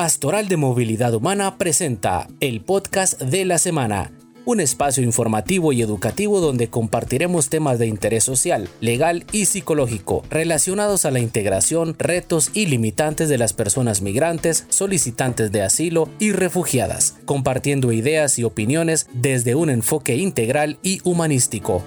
Pastoral de Movilidad Humana presenta el podcast de la semana, un espacio informativo y educativo donde compartiremos temas de interés social, legal y psicológico relacionados a la integración, retos y limitantes de las personas migrantes, solicitantes de asilo y refugiadas, compartiendo ideas y opiniones desde un enfoque integral y humanístico.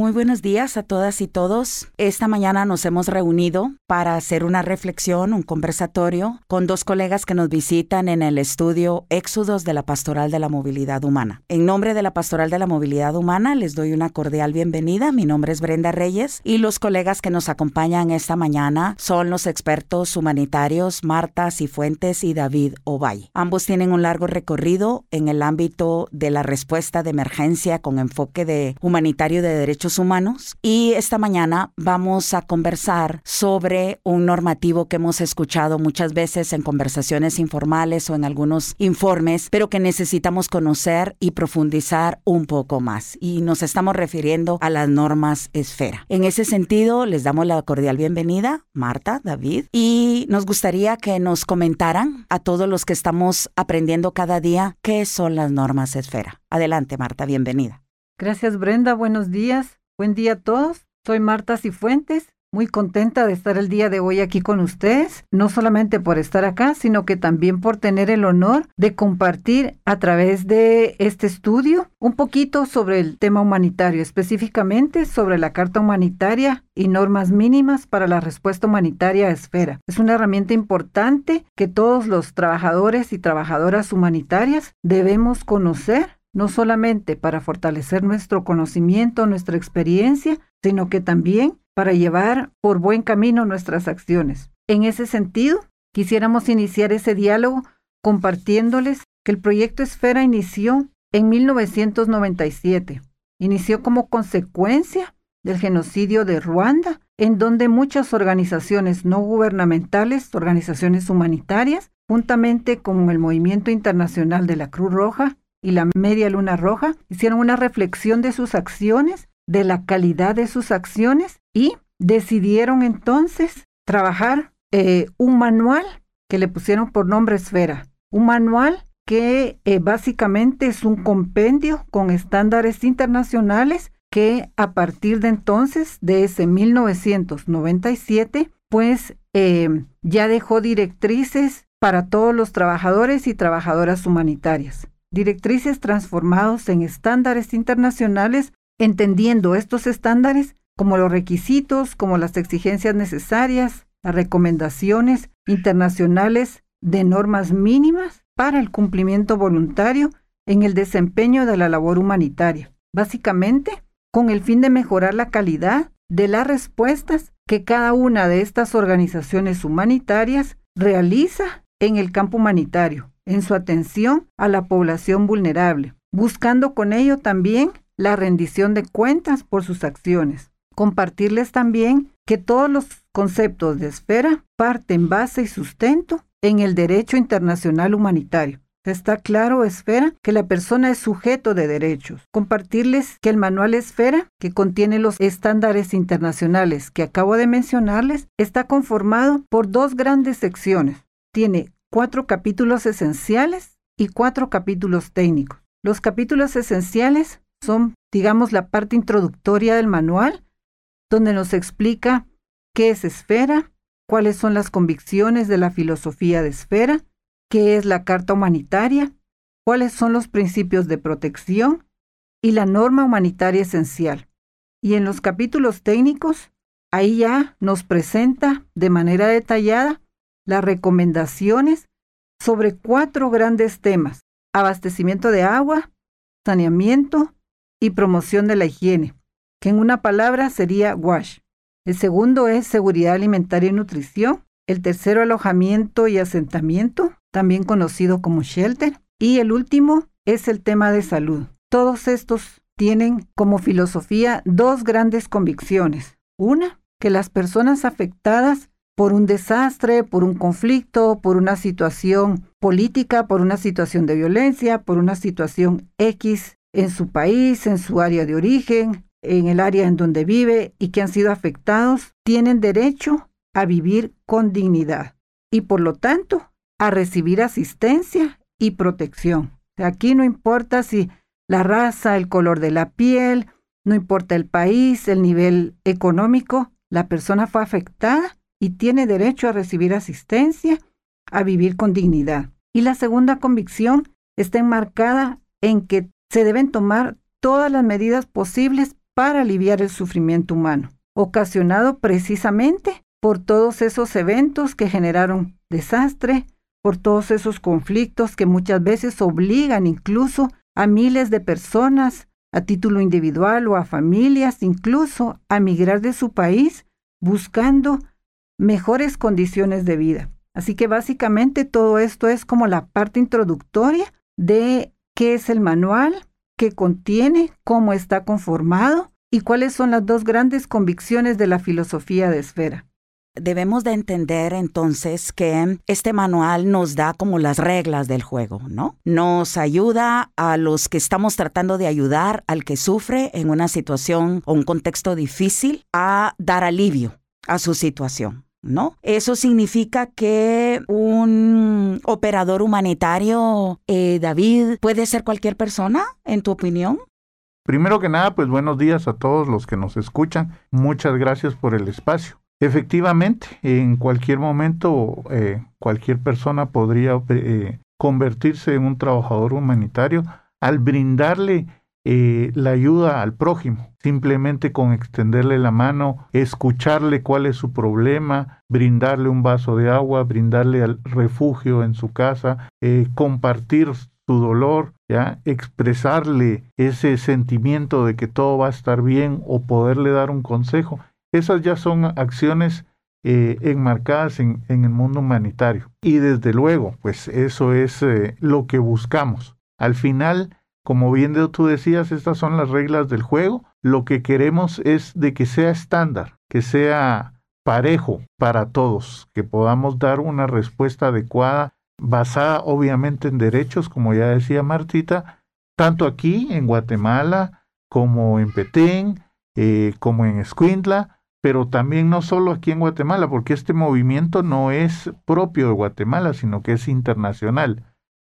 Muy buenos días a todas y todos. Esta mañana nos hemos reunido para hacer una reflexión, un conversatorio con dos colegas que nos visitan en el estudio Éxodos de la Pastoral de la Movilidad Humana. En nombre de la Pastoral de la Movilidad Humana les doy una cordial bienvenida. Mi nombre es Brenda Reyes y los colegas que nos acompañan esta mañana son los expertos humanitarios Marta Cifuentes y David Ovalle. Ambos tienen un largo recorrido en el ámbito de la respuesta de emergencia con enfoque de humanitario de derechos humanos y esta mañana vamos a conversar sobre un normativo que hemos escuchado muchas veces en conversaciones informales o en algunos informes, pero que necesitamos conocer y profundizar un poco más. Y nos estamos refiriendo a las normas esfera. En ese sentido, les damos la cordial bienvenida, Marta, David, y nos gustaría que nos comentaran a todos los que estamos aprendiendo cada día qué son las normas esfera. Adelante, Marta, bienvenida. Gracias Brenda, buenos días. Buen día a todos. Soy Marta Cifuentes. Muy contenta de estar el día de hoy aquí con ustedes, no solamente por estar acá, sino que también por tener el honor de compartir a través de este estudio un poquito sobre el tema humanitario, específicamente sobre la Carta Humanitaria y normas mínimas para la respuesta humanitaria a esfera. Es una herramienta importante que todos los trabajadores y trabajadoras humanitarias debemos conocer no solamente para fortalecer nuestro conocimiento, nuestra experiencia, sino que también para llevar por buen camino nuestras acciones. En ese sentido, quisiéramos iniciar ese diálogo compartiéndoles que el proyecto Esfera inició en 1997. Inició como consecuencia del genocidio de Ruanda, en donde muchas organizaciones no gubernamentales, organizaciones humanitarias, juntamente con el Movimiento Internacional de la Cruz Roja, y la Media Luna Roja hicieron una reflexión de sus acciones, de la calidad de sus acciones y decidieron entonces trabajar eh, un manual que le pusieron por nombre Esfera, un manual que eh, básicamente es un compendio con estándares internacionales que a partir de entonces, de ese 1997, pues eh, ya dejó directrices para todos los trabajadores y trabajadoras humanitarias directrices transformados en estándares internacionales, entendiendo estos estándares como los requisitos, como las exigencias necesarias, las recomendaciones internacionales de normas mínimas para el cumplimiento voluntario en el desempeño de la labor humanitaria, básicamente con el fin de mejorar la calidad de las respuestas que cada una de estas organizaciones humanitarias realiza en el campo humanitario, en su atención a la población vulnerable, buscando con ello también la rendición de cuentas por sus acciones. Compartirles también que todos los conceptos de esfera parten base y sustento en el derecho internacional humanitario. Está claro, Esfera, que la persona es sujeto de derechos. Compartirles que el manual Esfera, que contiene los estándares internacionales que acabo de mencionarles, está conformado por dos grandes secciones. Tiene cuatro capítulos esenciales y cuatro capítulos técnicos. Los capítulos esenciales son, digamos, la parte introductoria del manual, donde nos explica qué es esfera, cuáles son las convicciones de la filosofía de esfera, qué es la carta humanitaria, cuáles son los principios de protección y la norma humanitaria esencial. Y en los capítulos técnicos, ahí ya nos presenta de manera detallada las recomendaciones sobre cuatro grandes temas, abastecimiento de agua, saneamiento y promoción de la higiene, que en una palabra sería WASH. El segundo es seguridad alimentaria y nutrición. El tercero, alojamiento y asentamiento, también conocido como shelter. Y el último es el tema de salud. Todos estos tienen como filosofía dos grandes convicciones. Una, que las personas afectadas por un desastre, por un conflicto, por una situación política, por una situación de violencia, por una situación X en su país, en su área de origen en el área en donde vive y que han sido afectados tienen derecho a vivir con dignidad y por lo tanto a recibir asistencia y protección. Aquí no importa si la raza, el color de la piel, no importa el país, el nivel económico, la persona fue afectada y tiene derecho a recibir asistencia, a vivir con dignidad. Y la segunda convicción está enmarcada en que se deben tomar todas las medidas posibles para aliviar el sufrimiento humano, ocasionado precisamente por todos esos eventos que generaron desastre, por todos esos conflictos que muchas veces obligan incluso a miles de personas a título individual o a familias incluso a migrar de su país buscando mejores condiciones de vida. Así que básicamente todo esto es como la parte introductoria de qué es el manual, qué contiene, cómo está conformado y cuáles son las dos grandes convicciones de la filosofía de esfera. Debemos de entender entonces que este manual nos da como las reglas del juego, ¿no? Nos ayuda a los que estamos tratando de ayudar al que sufre en una situación o un contexto difícil a dar alivio a su situación. ¿No? Eso significa que un operador humanitario, eh, David, puede ser cualquier persona, en tu opinión. Primero que nada, pues buenos días a todos los que nos escuchan. Muchas gracias por el espacio. Efectivamente, en cualquier momento eh, cualquier persona podría eh, convertirse en un trabajador humanitario al brindarle eh, la ayuda al prójimo, simplemente con extenderle la mano, escucharle cuál es su problema, brindarle un vaso de agua, brindarle al refugio en su casa, eh, compartir su dolor, ya expresarle ese sentimiento de que todo va a estar bien o poderle dar un consejo. Esas ya son acciones eh, enmarcadas en, en, el mundo humanitario. Y desde luego, pues eso es lo que buscamos. Al final, como bien tú decías, estas son las reglas del juego. Lo que queremos es de que sea estándar, que sea parejo para todos, que podamos dar una respuesta adecuada basada obviamente en derechos, como ya decía Martita, tanto aquí en Guatemala como en Petén, eh, como en Escuintla, pero también no solo aquí en Guatemala, porque este movimiento no es propio de Guatemala, sino que es internacional.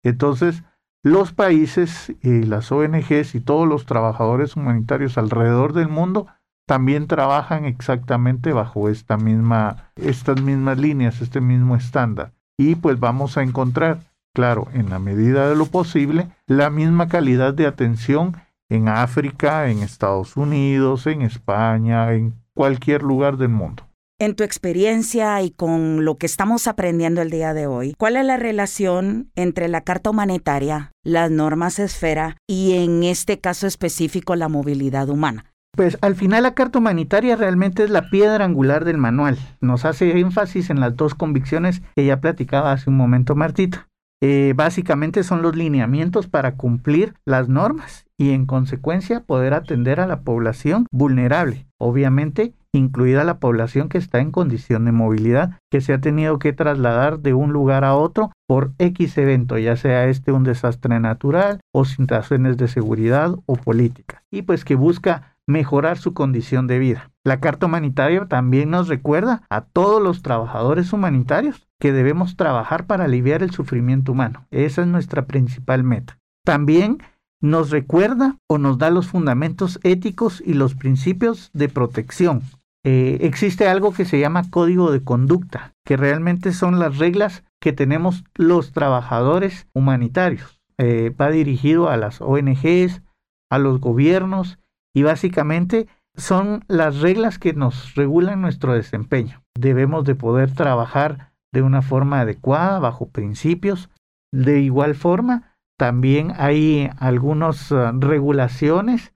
Entonces, los países y las ONGs y todos los trabajadores humanitarios alrededor del mundo también trabajan exactamente bajo esta misma, estas mismas líneas, este mismo estándar. Y pues vamos a encontrar, claro, en la medida de lo posible, la misma calidad de atención en África, en Estados Unidos, en España, en cualquier lugar del mundo. En tu experiencia y con lo que estamos aprendiendo el día de hoy, ¿cuál es la relación entre la Carta Humanitaria, las normas esfera y en este caso específico la movilidad humana? Pues al final la Carta Humanitaria realmente es la piedra angular del manual. Nos hace énfasis en las dos convicciones que ya platicaba hace un momento Martita. Eh, básicamente son los lineamientos para cumplir las normas y en consecuencia poder atender a la población vulnerable. Obviamente incluida la población que está en condición de movilidad, que se ha tenido que trasladar de un lugar a otro por X evento, ya sea este un desastre natural o situaciones de seguridad o política, y pues que busca mejorar su condición de vida. La Carta Humanitaria también nos recuerda a todos los trabajadores humanitarios que debemos trabajar para aliviar el sufrimiento humano. Esa es nuestra principal meta. También nos recuerda o nos da los fundamentos éticos y los principios de protección eh, existe algo que se llama código de conducta, que realmente son las reglas que tenemos los trabajadores humanitarios. Eh, va dirigido a las ONGs, a los gobiernos y básicamente son las reglas que nos regulan nuestro desempeño. Debemos de poder trabajar de una forma adecuada, bajo principios. De igual forma, también hay algunas uh, regulaciones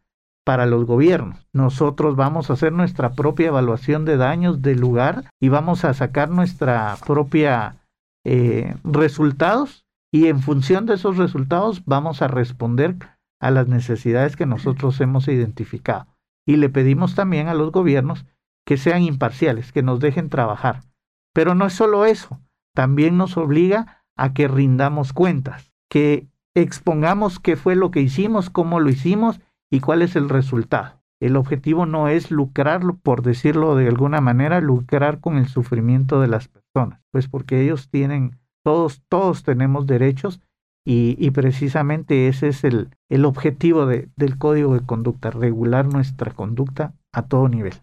para los gobiernos. Nosotros vamos a hacer nuestra propia evaluación de daños del lugar y vamos a sacar nuestra propia eh, resultados y en función de esos resultados vamos a responder a las necesidades que nosotros hemos identificado. Y le pedimos también a los gobiernos que sean imparciales, que nos dejen trabajar. Pero no es solo eso, también nos obliga a que rindamos cuentas, que expongamos qué fue lo que hicimos, cómo lo hicimos y cuál es el resultado. el objetivo no es lucrarlo, por decirlo de alguna manera, lucrar con el sufrimiento de las personas, pues porque ellos tienen, todos, todos tenemos derechos y, precisamente ese es el, el objetivo del código de conducta, regular nuestra conducta a todo nivel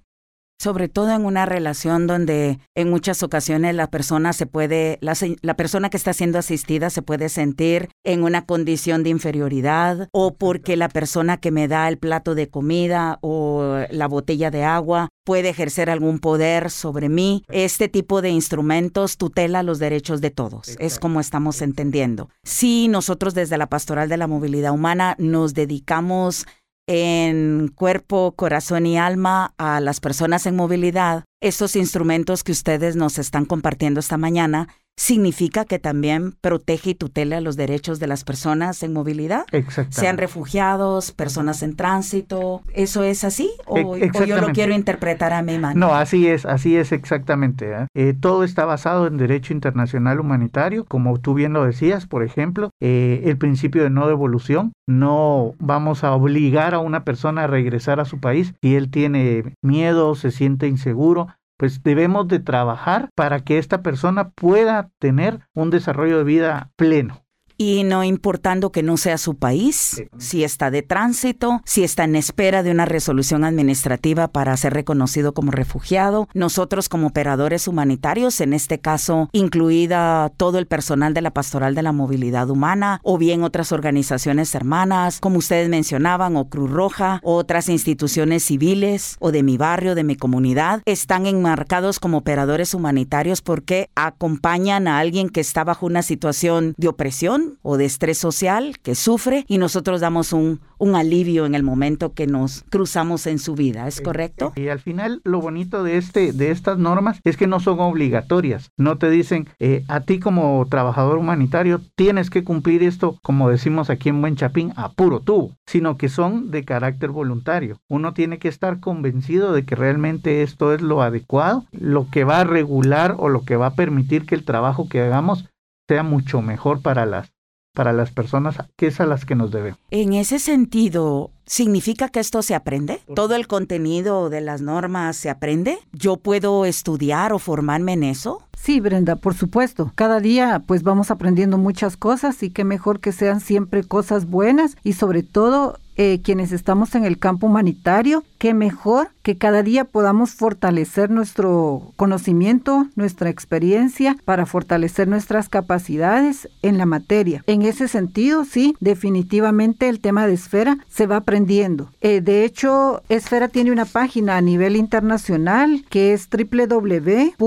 sobre todo en una relación donde en muchas ocasiones la persona se puede, la, la, persona que está siendo asistida se puede sentir en una condición de inferioridad o porque la persona que me da el plato de comida o la botella de agua puede ejercer algún poder sobre mí. Este tipo de instrumentos tutela los derechos de todos, es como estamos entendiendo. Si nosotros desde la Pastoral de la Movilidad Humana nos dedicamos en cuerpo, corazón y alma a las personas en movilidad, estos instrumentos que ustedes nos están compartiendo esta mañana significa que también protege y tutela los derechos de las personas en movilidad, sean refugiados, personas en tránsito. ¿Eso es así? ¿O, yo lo quiero interpretar a mi manera? No, así es, así es exactamente. ¿eh? Eh, todo está basado en derecho internacional humanitario, como tú bien lo decías, por ejemplo, eh, el principio de no devolución. No vamos a obligar a una persona a regresar a su país si él tiene miedo, se siente inseguro pues debemos de trabajar para que esta persona pueda tener un desarrollo de vida pleno y no importando que no sea su país, si está de tránsito, si está en espera de una resolución administrativa para ser reconocido como refugiado. Nosotros como operadores humanitarios, en este caso incluida todo el personal de la Pastoral de la Movilidad Humana o bien otras organizaciones hermanas, como ustedes mencionaban, o Cruz Roja, otras instituciones civiles o de mi barrio, de mi comunidad, están enmarcados como operadores humanitarios porque acompañan a alguien que está bajo una situación de opresión o de estrés social que sufre y nosotros damos un, un alivio en el momento que nos cruzamos en su vida, ¿es correcto? Y, al final lo bonito de, este, de estas normas es que no son obligatorias, no te dicen eh, a ti como trabajador humanitario tienes que cumplir esto, como decimos aquí en Buen Chapín, a puro tubo, sino que son de carácter voluntario. Uno tiene que estar convencido de que realmente esto es lo adecuado, lo que va a regular o lo que va a permitir que el trabajo que hagamos sea mucho mejor para las para las personas que es a las que nos debemos. En ese sentido, ¿significa que esto se aprende? ¿Todo el contenido de las normas se aprende? ¿Yo puedo estudiar o formarme en eso? Sí, Brenda, por supuesto. Cada día pues vamos aprendiendo muchas cosas y qué mejor que sean siempre cosas buenas y sobre todo eh, quienes estamos en el campo humanitario, qué mejor que cada día podamos fortalecer nuestro conocimiento, nuestra experiencia, para fortalecer nuestras capacidades en la materia. En ese sentido, sí, definitivamente el tema de esfera se va aprendiendo. Eh, de hecho, Esfera tiene una página a nivel internacional que es www.esfera,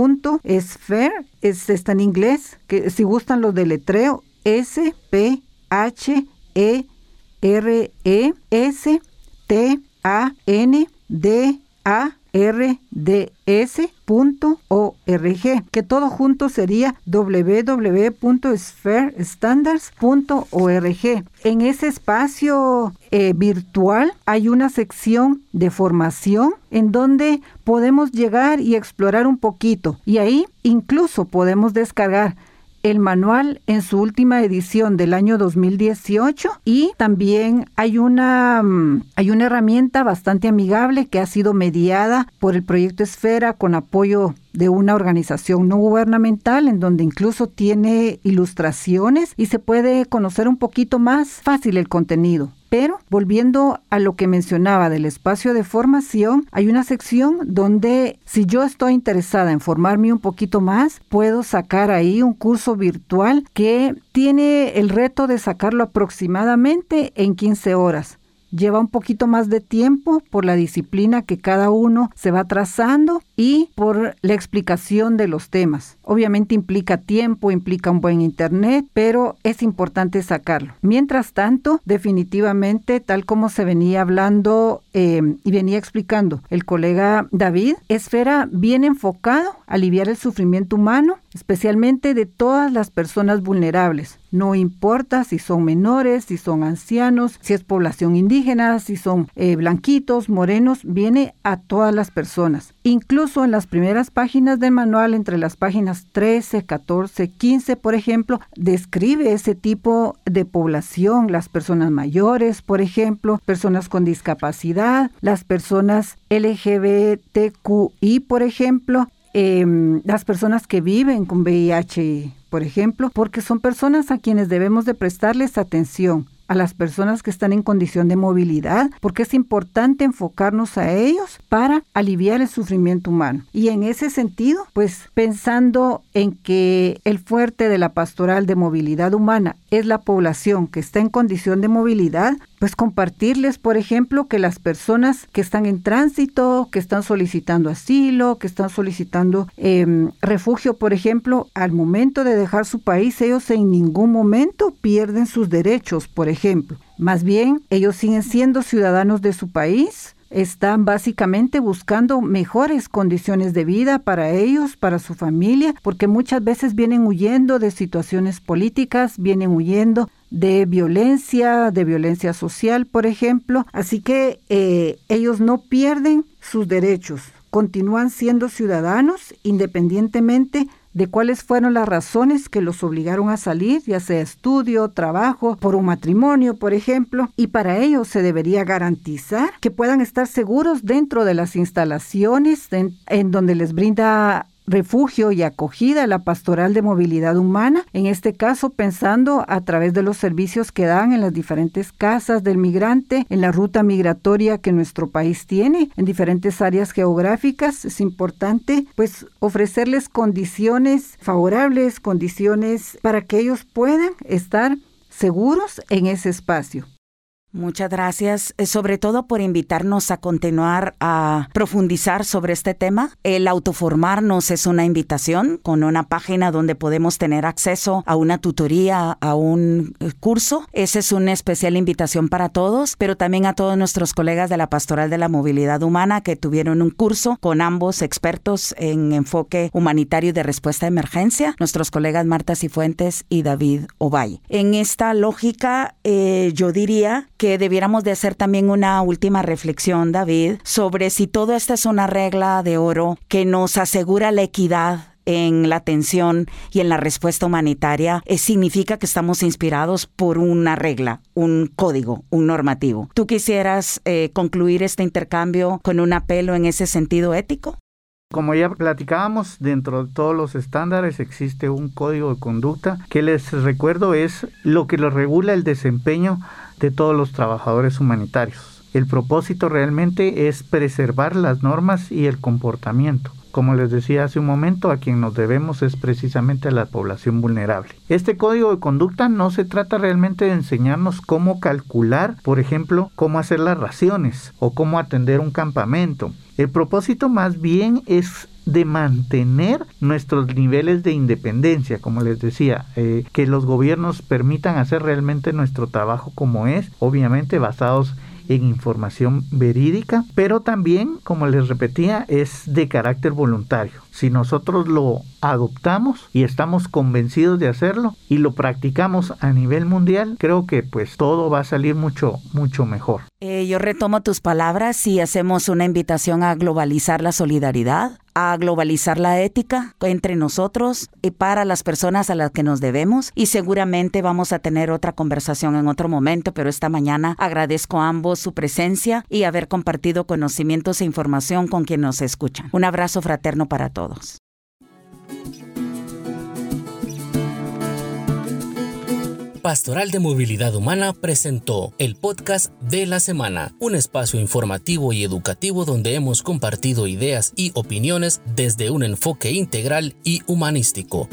es, está en inglés, que si gustan los deletreo, S P H E R E S T A N D A R D S.org, que todo junto sería www.spherestandards.org. En ese espacio eh, virtual hay una sección de formación en donde podemos llegar y explorar un poquito y ahí incluso podemos descargar el manual en su última edición del año 2018 y también hay una, mm, hay una herramienta bastante amigable que ha sido mediada por el proyecto Esfera con apoyo de una organización no gubernamental en donde incluso tiene ilustraciones y se puede conocer un poquito más fácil el contenido. Pero volviendo a lo que mencionaba del espacio de formación, hay una sección donde si yo estoy interesada en formarme un poquito más, puedo sacar ahí un curso virtual que tiene el reto de sacarlo aproximadamente en 15 horas lleva un poquito más de tiempo por la disciplina que cada uno se va trazando y por la explicación de los temas. Obviamente implica tiempo, implica un buen internet, pero es importante sacarlo. Mientras tanto, definitivamente, tal como se venía hablando eh, y venía explicando el colega David, Esfera bien enfocado a aliviar el sufrimiento humano, especialmente de todas las personas vulnerables. No importa si son menores, si son ancianos, si es población indígena, si son eh, blanquitos, morenos, viene a todas las personas. Incluso en las primeras páginas del manual, entre las páginas 13, 14, 15, por ejemplo, describe ese tipo de población, las personas mayores, por ejemplo, personas con discapacidad las personas LGBTQI, por ejemplo, em, las personas que viven con VIH, por ejemplo, porque son personas a quienes debemos de prestarles atención a las personas que están en condición de movilidad, porque es importante enfocarnos a ellos para aliviar el sufrimiento humano. Y en ese sentido, pues pensando en que el fuerte de la pastoral de movilidad humana es la población que está en condición de movilidad, pues compartirles, por ejemplo, que las personas que están en tránsito, que están solicitando asilo, que están solicitando em, refugio, por ejemplo, al momento de dejar su país, ellos en ningún momento pierden sus derechos, por ejemplo. Más bien, ellos siguen siendo ciudadanos de su país, están básicamente buscando mejores condiciones de vida para ellos, para su familia, porque muchas veces vienen huyendo de situaciones políticas, vienen huyendo de violencia, de violencia social, por ejemplo. Así que eh, ellos no pierden sus derechos, continúan siendo ciudadanos independientemente de cuáles fueron las razones que los obligaron a salir, ya sea estudio, trabajo, por un matrimonio, por ejemplo, y para ello se debería garantizar que puedan estar seguros dentro de las instalaciones en, donde les brinda refugio y acogida la pastoral de movilidad humana, en este caso pensando a través de los servicios que dan en las diferentes casas del migrante, en la ruta migratoria que nuestro país tiene, en diferentes áreas geográficas, es importante pues ofrecerles condiciones favorables, condiciones para que ellos puedan estar seguros en ese espacio. Muchas gracias, eh, sobre todo por invitarnos a continuar a profundizar sobre este tema. El autoformarnos es una invitación con una página donde podemos tener acceso a una tutoría, a un eh, curso. Esa es una especial invitación para todos, pero también a todos nuestros colegas de la Pastoral de la Movilidad Humana que tuvieron un curso con ambos expertos en enfoque humanitario de respuesta a emergencia, nuestros colegas Marta Cifuentes y David Obay. En esta lógica, eh, yo diría que debiéramos de hacer también una última reflexión, David, sobre si todo esto es una regla de oro que nos asegura la equidad en la atención y en la respuesta humanitaria eh, significa que estamos inspirados por una regla, un código, un normativo. ¿Tú quisieras eh, concluir este intercambio con un apelo en ese sentido ético? Como ya platicábamos, dentro de todos los estándares existe un código de conducta que les recuerdo es lo que lo regula el desempeño de todos los trabajadores humanitarios. El propósito realmente es preservar las normas y el comportamiento. Como les decía hace un momento, a quien nos debemos es precisamente a la población vulnerable. Este código de conducta no se trata realmente de enseñarnos cómo calcular, por ejemplo, cómo hacer las raciones o cómo atender un campamento. El propósito más bien es de mantener nuestros niveles de independencia, como les decía, eh, que los gobiernos permitan hacer realmente nuestro trabajo como es, obviamente basados en información verídica, pero también, como les repetía, es de carácter voluntario. Si nosotros lo adoptamos y estamos convencidos de hacerlo y lo practicamos a nivel mundial, creo que pues todo va a salir mucho, mucho mejor. Eh, yo retomo tus palabras y hacemos una invitación a globalizar la solidaridad, a globalizar la ética entre nosotros y para las personas a las que nos debemos y seguramente vamos a tener otra conversación en otro momento, pero esta mañana agradezco a ambos su presencia y haber compartido conocimientos e información con quienes nos escuchan. Un abrazo fraterno para Pastoral de Movilidad Humana presentó el podcast de la semana, un espacio informativo y educativo donde hemos compartido ideas y opiniones desde un enfoque integral y humanístico.